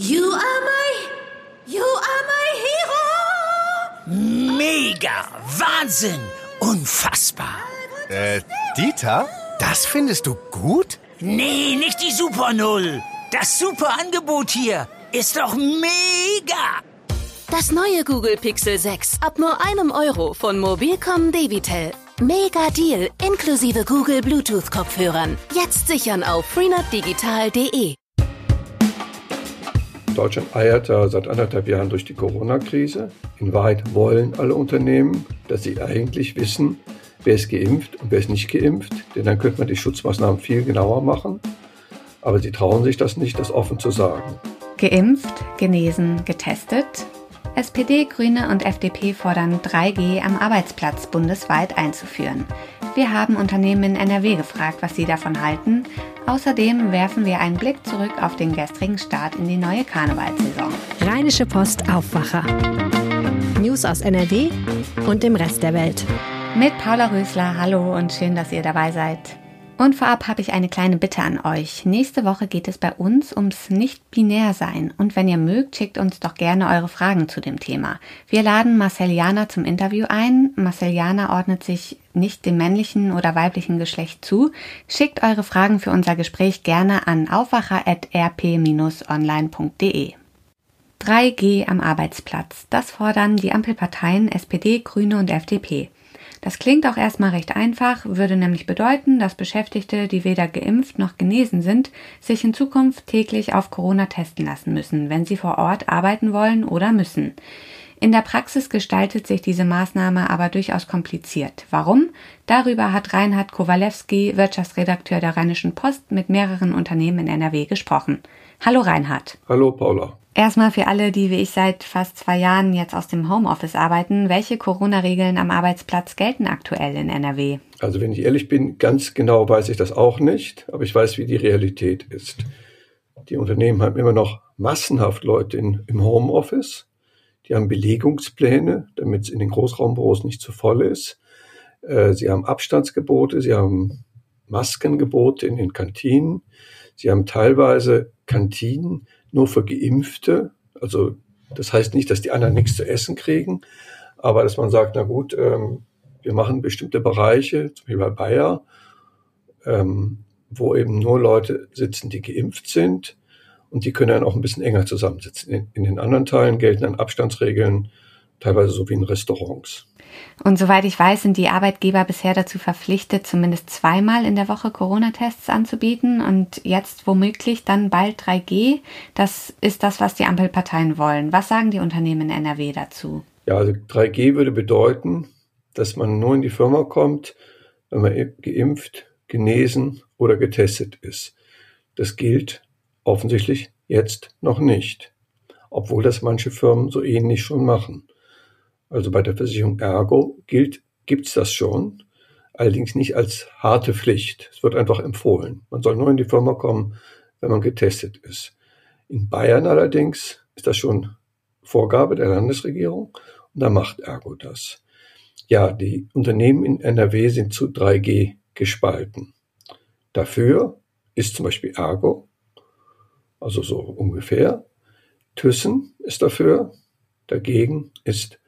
You are my, you are my hero. Mega, Wahnsinn, unfassbar. Äh, Dieter? Das findest du gut? Nee, nicht die Super Null. Das super Angebot hier ist doch mega. Das neue Google Pixel 6 ab nur einem Euro von Mobilcom Debitel. Mega Deal inklusive Google Bluetooth Kopfhörern. Jetzt sichern auf freenetdigital.de. Deutschland eiert ja seit anderthalb Jahren durch die Corona-Krise. In Wahrheit wollen alle Unternehmen, dass sie eigentlich wissen, wer ist geimpft und wer ist nicht geimpft. Denn dann könnte man die Schutzmaßnahmen viel genauer machen. Aber sie trauen sich das nicht, das offen zu sagen. Geimpft, genesen, getestet. SPD, Grüne und FDP fordern 3G am Arbeitsplatz bundesweit einzuführen. Wir haben Unternehmen in NRW gefragt, was sie davon halten. Außerdem werfen wir einen Blick zurück auf den gestrigen Start in die neue Karnevalssaison. Rheinische Post Aufwacher. News aus NRW und dem Rest der Welt. Mit Paula Rösler, hallo und schön, dass ihr dabei seid. Und vorab habe ich eine kleine Bitte an euch. Nächste Woche geht es bei uns ums Nicht-Binär-Sein. Und wenn ihr mögt, schickt uns doch gerne eure Fragen zu dem Thema. Wir laden Marcel Jana zum Interview ein. Marcel Jana ordnet sich nicht dem männlichen oder weiblichen Geschlecht zu. Schickt eure Fragen für unser Gespräch gerne an aufwacher.rp-online.de. 3G am Arbeitsplatz. Das fordern die Ampelparteien SPD, Grüne und FDP. Das klingt auch erstmal recht einfach, würde nämlich bedeuten, dass Beschäftigte, die weder geimpft noch genesen sind, sich in Zukunft täglich auf Corona testen lassen müssen, wenn sie vor Ort arbeiten wollen oder müssen. In der Praxis gestaltet sich diese Maßnahme aber durchaus kompliziert. Warum? Darüber hat Reinhard Kowalewski, Wirtschaftsredakteur der Rheinischen Post, mit mehreren Unternehmen in NRW gesprochen. Hallo Reinhard. Hallo Paula. Erstmal für alle, die wie ich seit fast zwei Jahren jetzt aus dem Homeoffice arbeiten, welche Corona-Regeln am Arbeitsplatz gelten aktuell in NRW? Also wenn ich ehrlich bin, ganz genau weiß ich das auch nicht, aber ich weiß, wie die Realität ist. Die Unternehmen haben immer noch massenhaft Leute in, im Homeoffice. Die haben Belegungspläne, damit es in den Großraumbüros nicht zu voll ist. Äh, sie haben Abstandsgebote, sie haben Maskengebote in den Kantinen. Sie haben teilweise Kantinen, nur für Geimpfte. Also das heißt nicht, dass die anderen nichts zu essen kriegen, aber dass man sagt, na gut, ähm, wir machen bestimmte Bereiche, zum Beispiel bei Bayer, ähm, wo eben nur Leute sitzen, die geimpft sind und die können dann auch ein bisschen enger zusammensitzen. In, in den anderen Teilen gelten dann Abstandsregeln, teilweise so wie in Restaurants. Und soweit ich weiß, sind die Arbeitgeber bisher dazu verpflichtet, zumindest zweimal in der Woche Corona-Tests anzubieten und jetzt womöglich dann bald 3G. Das ist das, was die Ampelparteien wollen. Was sagen die Unternehmen in NRW dazu? Ja, also 3G würde bedeuten, dass man nur in die Firma kommt, wenn man geimpft, genesen oder getestet ist. Das gilt offensichtlich jetzt noch nicht, obwohl das manche Firmen so ähnlich schon machen. Also bei der Versicherung Ergo gilt, gibt's das schon, allerdings nicht als harte Pflicht. Es wird einfach empfohlen. Man soll nur in die Firma kommen, wenn man getestet ist. In Bayern allerdings ist das schon Vorgabe der Landesregierung und da macht Ergo das. Ja, die Unternehmen in NRW sind zu 3G gespalten. Dafür ist zum Beispiel Ergo, also so ungefähr. Thyssen ist dafür, dagegen ist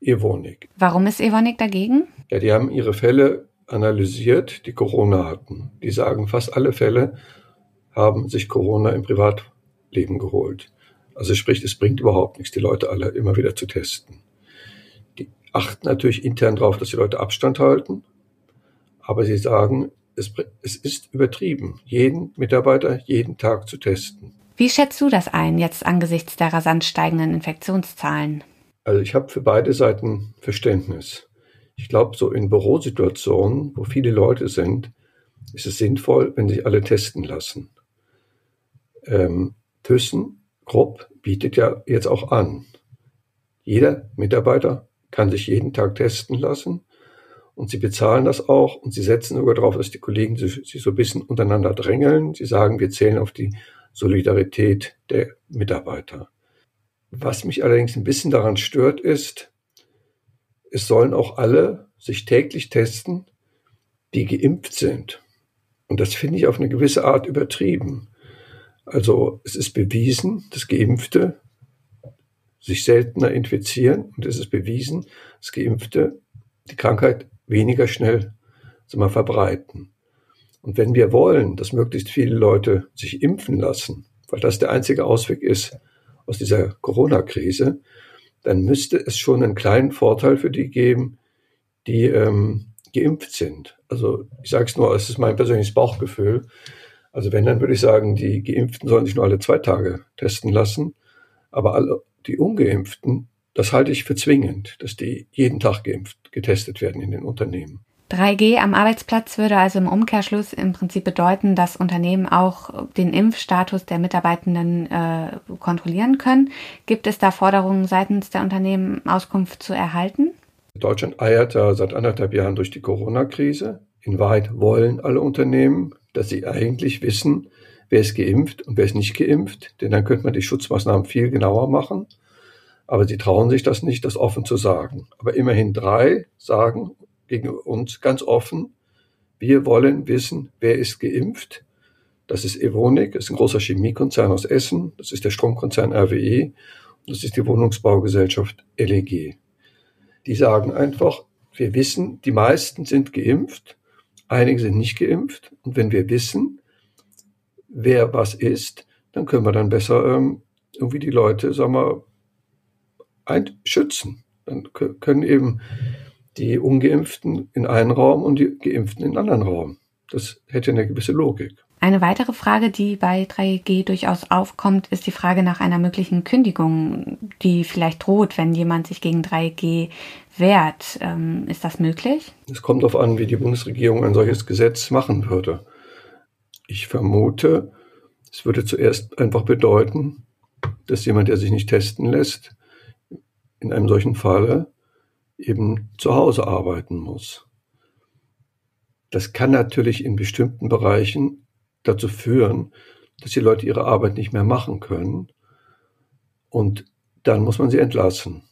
Evonik. Warum ist Evonik dagegen? Ja, die haben ihre Fälle analysiert, die Corona hatten. Die sagen, fast alle Fälle haben sich Corona im Privatleben geholt. Also sprich, es bringt überhaupt nichts, die Leute alle immer wieder zu testen. Die achten natürlich intern darauf, dass die Leute Abstand halten, aber sie sagen, es, es ist übertrieben, jeden Mitarbeiter jeden Tag zu testen. Wie schätzt du das ein, jetzt angesichts der rasant steigenden Infektionszahlen? Also ich habe für beide Seiten Verständnis. Ich glaube, so in Bürosituationen, wo viele Leute sind, ist es sinnvoll, wenn sich alle testen lassen. Ähm, ThyssenKrupp bietet ja jetzt auch an. Jeder Mitarbeiter kann sich jeden Tag testen lassen und sie bezahlen das auch und sie setzen sogar darauf, dass die Kollegen sich so ein bisschen untereinander drängeln. Sie sagen, wir zählen auf die Solidarität der Mitarbeiter. Was mich allerdings ein bisschen daran stört, ist, es sollen auch alle sich täglich testen, die geimpft sind. Und das finde ich auf eine gewisse Art übertrieben. Also es ist bewiesen, dass Geimpfte sich seltener infizieren und es ist bewiesen, dass Geimpfte die Krankheit weniger schnell wir, verbreiten. Und wenn wir wollen, dass möglichst viele Leute sich impfen lassen, weil das der einzige Ausweg ist aus dieser Corona-Krise, dann müsste es schon einen kleinen Vorteil für die geben, die ähm, geimpft sind. Also ich sage es nur, es ist mein persönliches Bauchgefühl. Also wenn, dann würde ich sagen, die Geimpften sollen sich nur alle zwei Tage testen lassen, aber alle die Ungeimpften, das halte ich für zwingend, dass die jeden Tag geimpft, getestet werden in den Unternehmen. 3G am Arbeitsplatz würde also im Umkehrschluss im Prinzip bedeuten, dass Unternehmen auch den Impfstatus der Mitarbeitenden äh, kontrollieren können. Gibt es da Forderungen seitens der Unternehmen, Auskunft zu erhalten? Deutschland eiert ja seit anderthalb Jahren durch die Corona-Krise. In Wahrheit wollen alle Unternehmen, dass sie eigentlich wissen, wer ist geimpft und wer ist nicht geimpft, denn dann könnte man die Schutzmaßnahmen viel genauer machen. Aber sie trauen sich das nicht, das offen zu sagen. Aber immerhin drei sagen gegen uns ganz offen, wir wollen wissen, wer ist geimpft. Das ist Evonik, das ist ein großer Chemiekonzern aus Essen, das ist der Stromkonzern RWE und das ist die Wohnungsbaugesellschaft LEG. Die sagen einfach, wir wissen, die meisten sind geimpft, einige sind nicht geimpft und wenn wir wissen, wer was ist, dann können wir dann besser ähm, irgendwie die Leute, sagen wir, schützen. Dann können eben die Ungeimpften in einen Raum und die Geimpften in einen anderen Raum. Das hätte eine gewisse Logik. Eine weitere Frage, die bei 3G durchaus aufkommt, ist die Frage nach einer möglichen Kündigung, die vielleicht droht, wenn jemand sich gegen 3G wehrt. Ähm, ist das möglich? Es kommt darauf an, wie die Bundesregierung ein solches Gesetz machen würde. Ich vermute, es würde zuerst einfach bedeuten, dass jemand, der sich nicht testen lässt, in einem solchen Falle eben zu Hause arbeiten muss. Das kann natürlich in bestimmten Bereichen dazu führen, dass die Leute ihre Arbeit nicht mehr machen können. Und dann muss man sie entlassen.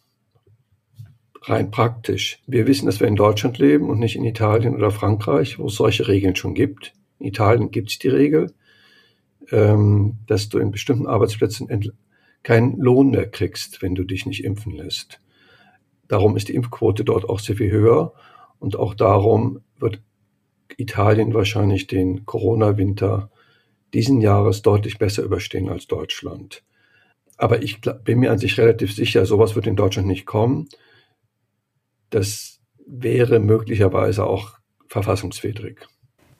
Rein praktisch. Wir wissen, dass wir in Deutschland leben und nicht in Italien oder Frankreich, wo es solche Regeln schon gibt. In Italien gibt es die Regel, ähm, dass du in bestimmten Arbeitsplätzen keinen Lohn mehr kriegst, wenn du dich nicht impfen lässt. Darum ist die Impfquote dort auch sehr viel höher und auch darum wird Italien wahrscheinlich den Corona-Winter diesen Jahres deutlich besser überstehen als Deutschland. Aber ich bin mir an sich relativ sicher, sowas wird in Deutschland nicht kommen. Das wäre möglicherweise auch verfassungswidrig.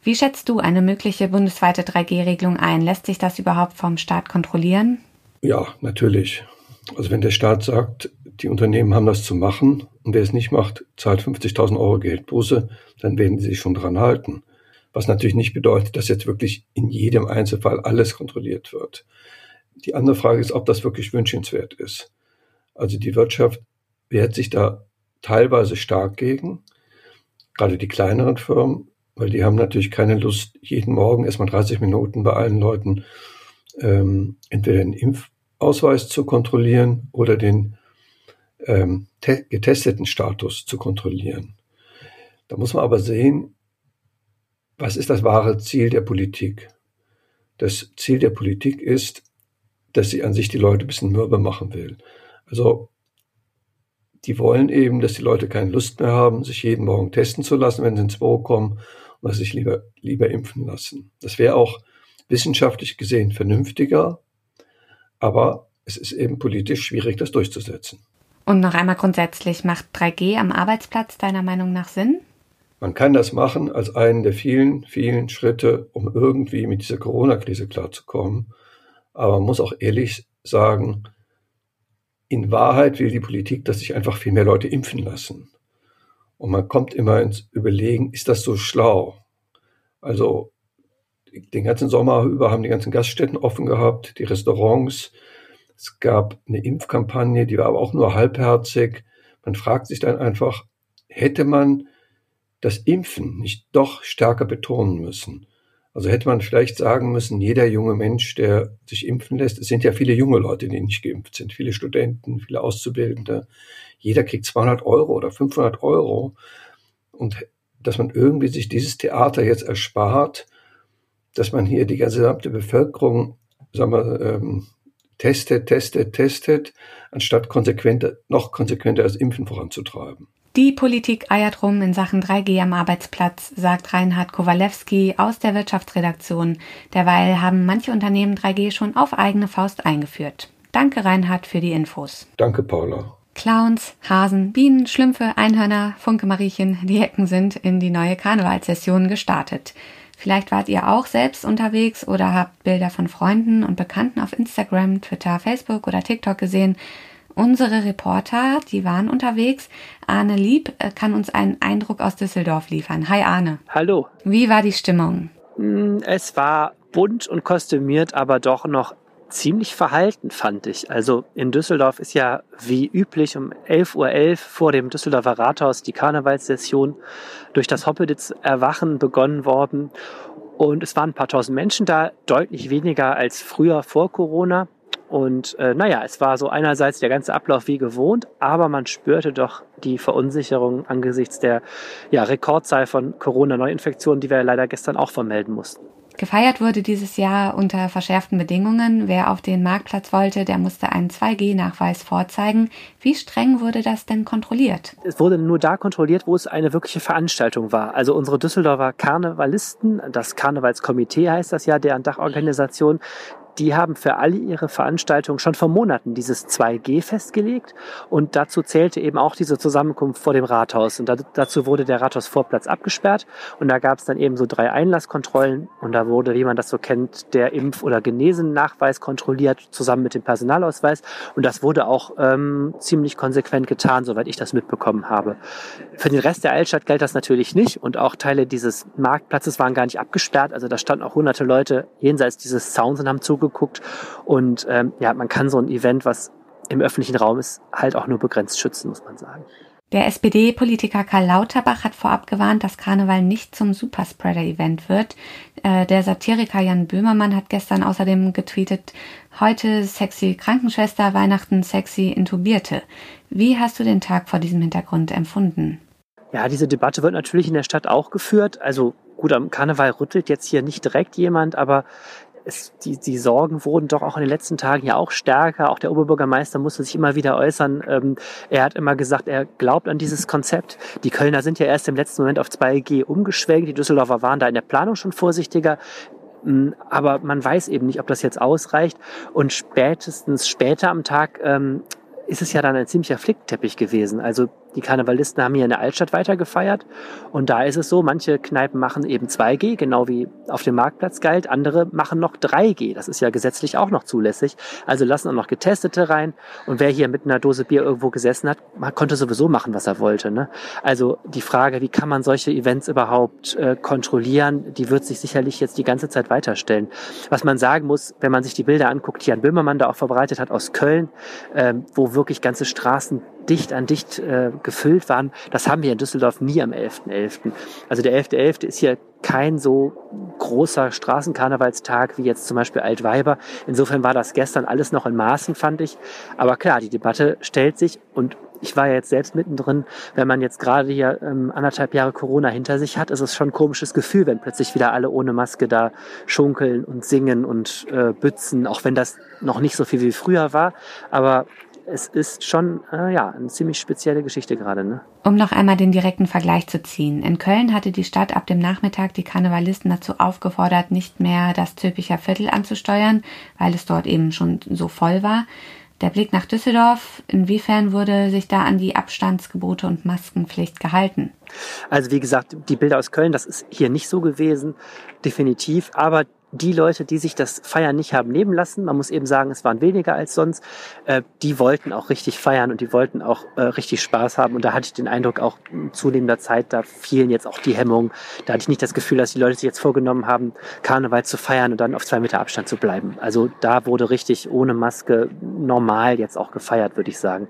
Wie schätzt du eine mögliche bundesweite 3G-Regelung ein? Lässt sich das überhaupt vom Staat kontrollieren? Ja, natürlich. Also wenn der Staat sagt, die Unternehmen haben das zu machen und wer es nicht macht, zahlt 50.000 Euro Geldbuße, dann werden sie sich schon dran halten. Was natürlich nicht bedeutet, dass jetzt wirklich in jedem Einzelfall alles kontrolliert wird. Die andere Frage ist, ob das wirklich wünschenswert ist. Also die Wirtschaft wehrt sich da teilweise stark gegen, gerade die kleineren Firmen, weil die haben natürlich keine Lust, jeden Morgen erstmal 30 Minuten bei allen Leuten ähm, entweder einen Impfausweis zu kontrollieren oder den ähm, getesteten Status zu kontrollieren. Da muss man aber sehen, was ist das wahre Ziel der Politik? Das Ziel der Politik ist, dass sie an sich die Leute ein bisschen mürbe machen will. Also die wollen eben, dass die Leute keine Lust mehr haben, sich jeden Morgen testen zu lassen, wenn sie ins Büro kommen und sich lieber, lieber impfen lassen. Das wäre auch wissenschaftlich gesehen vernünftiger, aber es ist eben politisch schwierig, das durchzusetzen. Und noch einmal grundsätzlich, macht 3G am Arbeitsplatz deiner Meinung nach Sinn? Man kann das machen als einen der vielen, vielen Schritte, um irgendwie mit dieser Corona-Krise klarzukommen. Aber man muss auch ehrlich sagen, in Wahrheit will die Politik, dass sich einfach viel mehr Leute impfen lassen. Und man kommt immer ins Überlegen, ist das so schlau? Also den ganzen Sommer über haben die ganzen Gaststätten offen gehabt, die Restaurants, es gab eine Impfkampagne, die war aber auch nur halbherzig. Man fragt sich dann einfach, hätte man das Impfen nicht doch stärker betonen müssen? Also hätte man vielleicht sagen müssen, jeder junge Mensch, der sich impfen lässt, es sind ja viele junge Leute, die nicht geimpft sind, viele Studenten, viele Auszubildende, jeder kriegt 200 Euro oder 500 Euro. Und dass man irgendwie sich dieses Theater jetzt erspart, dass man hier die gesamte Bevölkerung sagen wir, ähm, testet, testet, testet, anstatt konsequenter, noch konsequenter das Impfen voranzutreiben. Die Politik eiert rum in Sachen 3G am Arbeitsplatz, sagt Reinhard Kowalewski aus der Wirtschaftsredaktion. Derweil haben manche Unternehmen 3G schon auf eigene Faust eingeführt. Danke, Reinhard, für die Infos. Danke, Paula. Clowns, Hasen, Bienen, Schlümpfe, Einhörner, Funke-Mariechen, die Hecken sind in die neue Karnevalssession gestartet. Vielleicht wart ihr auch selbst unterwegs oder habt Bilder von Freunden und Bekannten auf Instagram, Twitter, Facebook oder TikTok gesehen. Unsere Reporter, die waren unterwegs. Arne Lieb äh, kann uns einen Eindruck aus Düsseldorf liefern. Hi Arne. Hallo. Wie war die Stimmung? Hm, es war bunt und kostümiert, aber doch noch ziemlich verhalten, fand ich. Also in Düsseldorf ist ja wie üblich um 11.11 Uhr .11 vor dem Düsseldorfer Rathaus die Karnevalssession durch das Hoppeditz Erwachen begonnen worden. Und es waren ein paar tausend Menschen da, deutlich weniger als früher vor Corona. Und äh, naja, es war so einerseits der ganze Ablauf wie gewohnt, aber man spürte doch die Verunsicherung angesichts der ja, Rekordzahl von Corona-Neuinfektionen, die wir leider gestern auch vermelden mussten. Gefeiert wurde dieses Jahr unter verschärften Bedingungen. Wer auf den Marktplatz wollte, der musste einen 2G-Nachweis vorzeigen. Wie streng wurde das denn kontrolliert? Es wurde nur da kontrolliert, wo es eine wirkliche Veranstaltung war. Also unsere Düsseldorfer Karnevalisten, das Karnevalskomitee heißt das ja, deren Dachorganisation, die haben für alle ihre Veranstaltungen schon vor Monaten dieses 2G festgelegt. Und dazu zählte eben auch diese Zusammenkunft vor dem Rathaus. Und da, dazu wurde der Rathausvorplatz abgesperrt. Und da gab es dann eben so drei Einlasskontrollen. Und da wurde, wie man das so kennt, der Impf- oder Genesen-Nachweis kontrolliert zusammen mit dem Personalausweis. Und das wurde auch ähm, ziemlich konsequent getan, soweit ich das mitbekommen habe. Für den Rest der Altstadt galt das natürlich nicht. Und auch Teile dieses Marktplatzes waren gar nicht abgesperrt, also da standen auch hunderte Leute jenseits dieses Zauns und haben zugeguckt geguckt. Und ähm, ja, man kann so ein Event, was im öffentlichen Raum ist, halt auch nur begrenzt schützen, muss man sagen. Der SPD-Politiker Karl Lauterbach hat vorab gewarnt, dass Karneval nicht zum Superspreader-Event wird. Äh, der Satiriker Jan Böhmermann hat gestern außerdem getweetet, heute sexy Krankenschwester, Weihnachten sexy Intubierte. Wie hast du den Tag vor diesem Hintergrund empfunden? Ja, diese Debatte wird natürlich in der Stadt auch geführt. Also gut, am Karneval rüttelt jetzt hier nicht direkt jemand, aber es, die, die Sorgen wurden doch auch in den letzten Tagen ja auch stärker. Auch der Oberbürgermeister musste sich immer wieder äußern. Ähm, er hat immer gesagt, er glaubt an dieses Konzept. Die Kölner sind ja erst im letzten Moment auf 2G umgeschwenkt. Die Düsseldorfer waren da in der Planung schon vorsichtiger. Mm, aber man weiß eben nicht, ob das jetzt ausreicht. Und spätestens später am Tag ähm, ist es ja dann ein ziemlicher Flickteppich gewesen. Also die Karnevalisten haben hier in der Altstadt weiter gefeiert. Und da ist es so, manche Kneipen machen eben 2G, genau wie auf dem Marktplatz galt. Andere machen noch 3G. Das ist ja gesetzlich auch noch zulässig. Also lassen auch noch Getestete rein. Und wer hier mit einer Dose Bier irgendwo gesessen hat, konnte sowieso machen, was er wollte. Ne? Also die Frage, wie kann man solche Events überhaupt äh, kontrollieren, die wird sich sicherlich jetzt die ganze Zeit weiterstellen. Was man sagen muss, wenn man sich die Bilder anguckt, die Jan Böhmermann da auch verbreitet hat aus Köln, äh, wo wirklich ganze Straßen dicht an dicht äh, gefüllt waren. Das haben wir in Düsseldorf nie am 11.11. .11. Also der 11.11. .11. ist hier kein so großer Straßenkarnevalstag wie jetzt zum Beispiel Altweiber. Insofern war das gestern alles noch in Maßen, fand ich. Aber klar, die Debatte stellt sich und ich war ja jetzt selbst mittendrin, wenn man jetzt gerade hier ähm, anderthalb Jahre Corona hinter sich hat, ist es schon ein komisches Gefühl, wenn plötzlich wieder alle ohne Maske da schunkeln und singen und äh, bützen, auch wenn das noch nicht so viel wie früher war. Aber es ist schon äh, ja, eine ziemlich spezielle Geschichte gerade. Ne? Um noch einmal den direkten Vergleich zu ziehen. In Köln hatte die Stadt ab dem Nachmittag die Karnevalisten dazu aufgefordert, nicht mehr das Zülpicher Viertel anzusteuern, weil es dort eben schon so voll war. Der Blick nach Düsseldorf, inwiefern wurde sich da an die Abstandsgebote und Maskenpflicht gehalten? Also wie gesagt, die Bilder aus Köln, das ist hier nicht so gewesen, definitiv. Aber die Leute, die sich das Feiern nicht haben nehmen lassen, man muss eben sagen, es waren weniger als sonst, äh, die wollten auch richtig feiern und die wollten auch äh, richtig Spaß haben. Und da hatte ich den Eindruck, auch in zunehmender Zeit, da fielen jetzt auch die Hemmungen. Da hatte ich nicht das Gefühl, dass die Leute sich jetzt vorgenommen haben, Karneval zu feiern und dann auf zwei Meter Abstand zu bleiben. Also da wurde richtig ohne Maske normal jetzt auch gefeiert, würde ich sagen.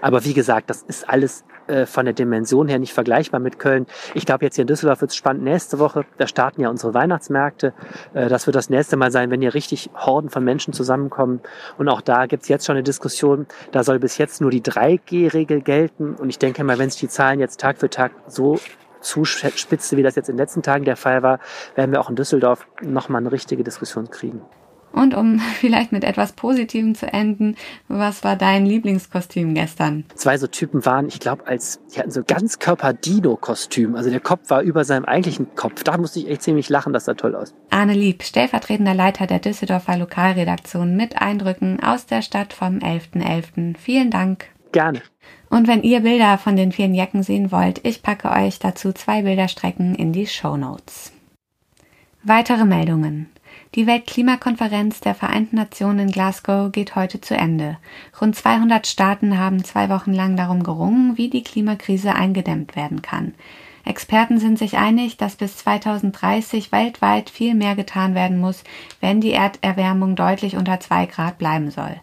Aber wie gesagt, das ist alles äh, von der Dimension her nicht vergleichbar mit Köln. Ich glaube, jetzt hier in Düsseldorf wird es spannend. Nächste Woche, da starten ja unsere Weihnachtsmärkte. Äh, das wird das nächste Mal sein, wenn hier richtig Horden von Menschen zusammenkommen. Und auch da gibt es jetzt schon eine Diskussion. Da soll bis jetzt nur die 3G-Regel gelten. Und ich denke mal, wenn sich die Zahlen jetzt Tag für Tag so zuspitze, wie das jetzt in den letzten Tagen der Fall war, werden wir auch in Düsseldorf nochmal eine richtige Diskussion kriegen. Und um vielleicht mit etwas Positivem zu enden, was war dein Lieblingskostüm gestern? Zwei so Typen waren, ich glaube, als die hatten so Ganzkörper-Dino-Kostüm. Also der Kopf war über seinem eigentlichen Kopf. Da musste ich echt ziemlich lachen, das sah toll aus. Arne Lieb, stellvertretender Leiter der Düsseldorfer Lokalredaktion mit Eindrücken aus der Stadt vom 11.11. .11. Vielen Dank. Gerne. Und wenn ihr Bilder von den vielen Jacken sehen wollt, ich packe euch dazu zwei Bilderstrecken in die Show Notes. Weitere Meldungen. Die Weltklimakonferenz der Vereinten Nationen in Glasgow geht heute zu Ende. Rund 200 Staaten haben zwei Wochen lang darum gerungen, wie die Klimakrise eingedämmt werden kann. Experten sind sich einig, dass bis 2030 weltweit viel mehr getan werden muss, wenn die Erderwärmung deutlich unter zwei Grad bleiben soll.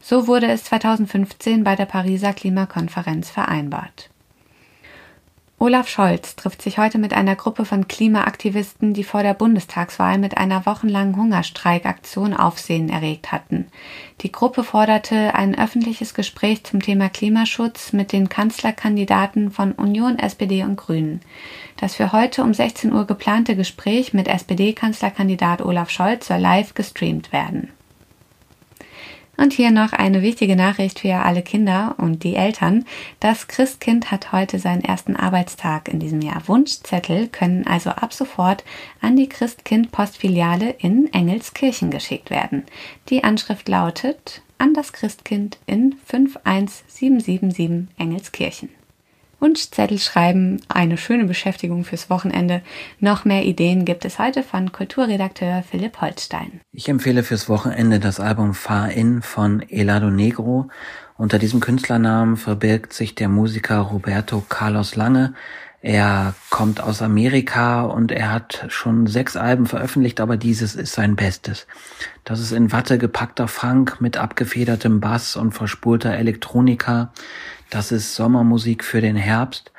So wurde es 2015 bei der Pariser Klimakonferenz vereinbart. Olaf Scholz trifft sich heute mit einer Gruppe von Klimaaktivisten, die vor der Bundestagswahl mit einer wochenlangen Hungerstreikaktion Aufsehen erregt hatten. Die Gruppe forderte ein öffentliches Gespräch zum Thema Klimaschutz mit den Kanzlerkandidaten von Union, SPD und Grünen. Das für heute um 16 Uhr geplante Gespräch mit SPD-Kanzlerkandidat Olaf Scholz soll live gestreamt werden. Und hier noch eine wichtige Nachricht für alle Kinder und die Eltern. Das Christkind hat heute seinen ersten Arbeitstag in diesem Jahr. Wunschzettel können also ab sofort an die Christkind-Postfiliale in Engelskirchen geschickt werden. Die Anschrift lautet an das Christkind in 51777 Engelskirchen. Wunschzettel schreiben, eine schöne Beschäftigung fürs Wochenende. Noch mehr Ideen gibt es heute von Kulturredakteur Philipp Holstein. Ich empfehle fürs Wochenende das Album Far In von Elado Negro. Unter diesem Künstlernamen verbirgt sich der Musiker Roberto Carlos Lange. Er kommt aus Amerika und er hat schon sechs Alben veröffentlicht, aber dieses ist sein Bestes. Das ist in Watte gepackter Funk mit abgefedertem Bass und verspurter Elektronika. Das ist Sommermusik für den Herbst.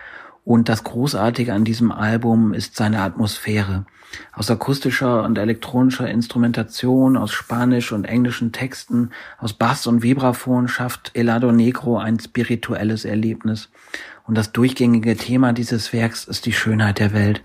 Und das Großartige an diesem Album ist seine Atmosphäre. Aus akustischer und elektronischer Instrumentation, aus spanisch und englischen Texten, aus Bass und Vibraphon schafft Elado Negro ein spirituelles Erlebnis. Und das durchgängige Thema dieses Werks ist die Schönheit der Welt.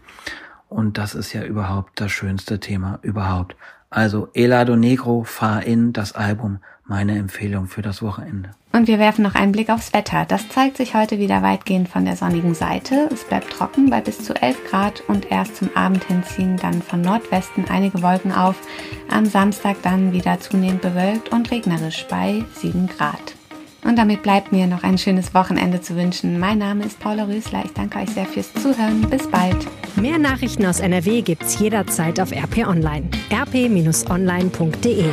Und das ist ja überhaupt das schönste Thema überhaupt. Also Elado Negro, Fahr in, das Album, meine Empfehlung für das Wochenende. Und wir werfen noch einen Blick aufs Wetter. Das zeigt sich heute wieder weitgehend von der sonnigen Seite. Es bleibt trocken bei bis zu 11 Grad und erst zum Abend hin ziehen dann von Nordwesten einige Wolken auf. Am Samstag dann wieder zunehmend bewölkt und regnerisch bei 7 Grad. Und damit bleibt mir noch ein schönes Wochenende zu wünschen. Mein Name ist Paula Rösler. Ich danke euch sehr fürs Zuhören. Bis bald. Mehr Nachrichten aus NRW gibt's jederzeit auf RP Online. rp-online.de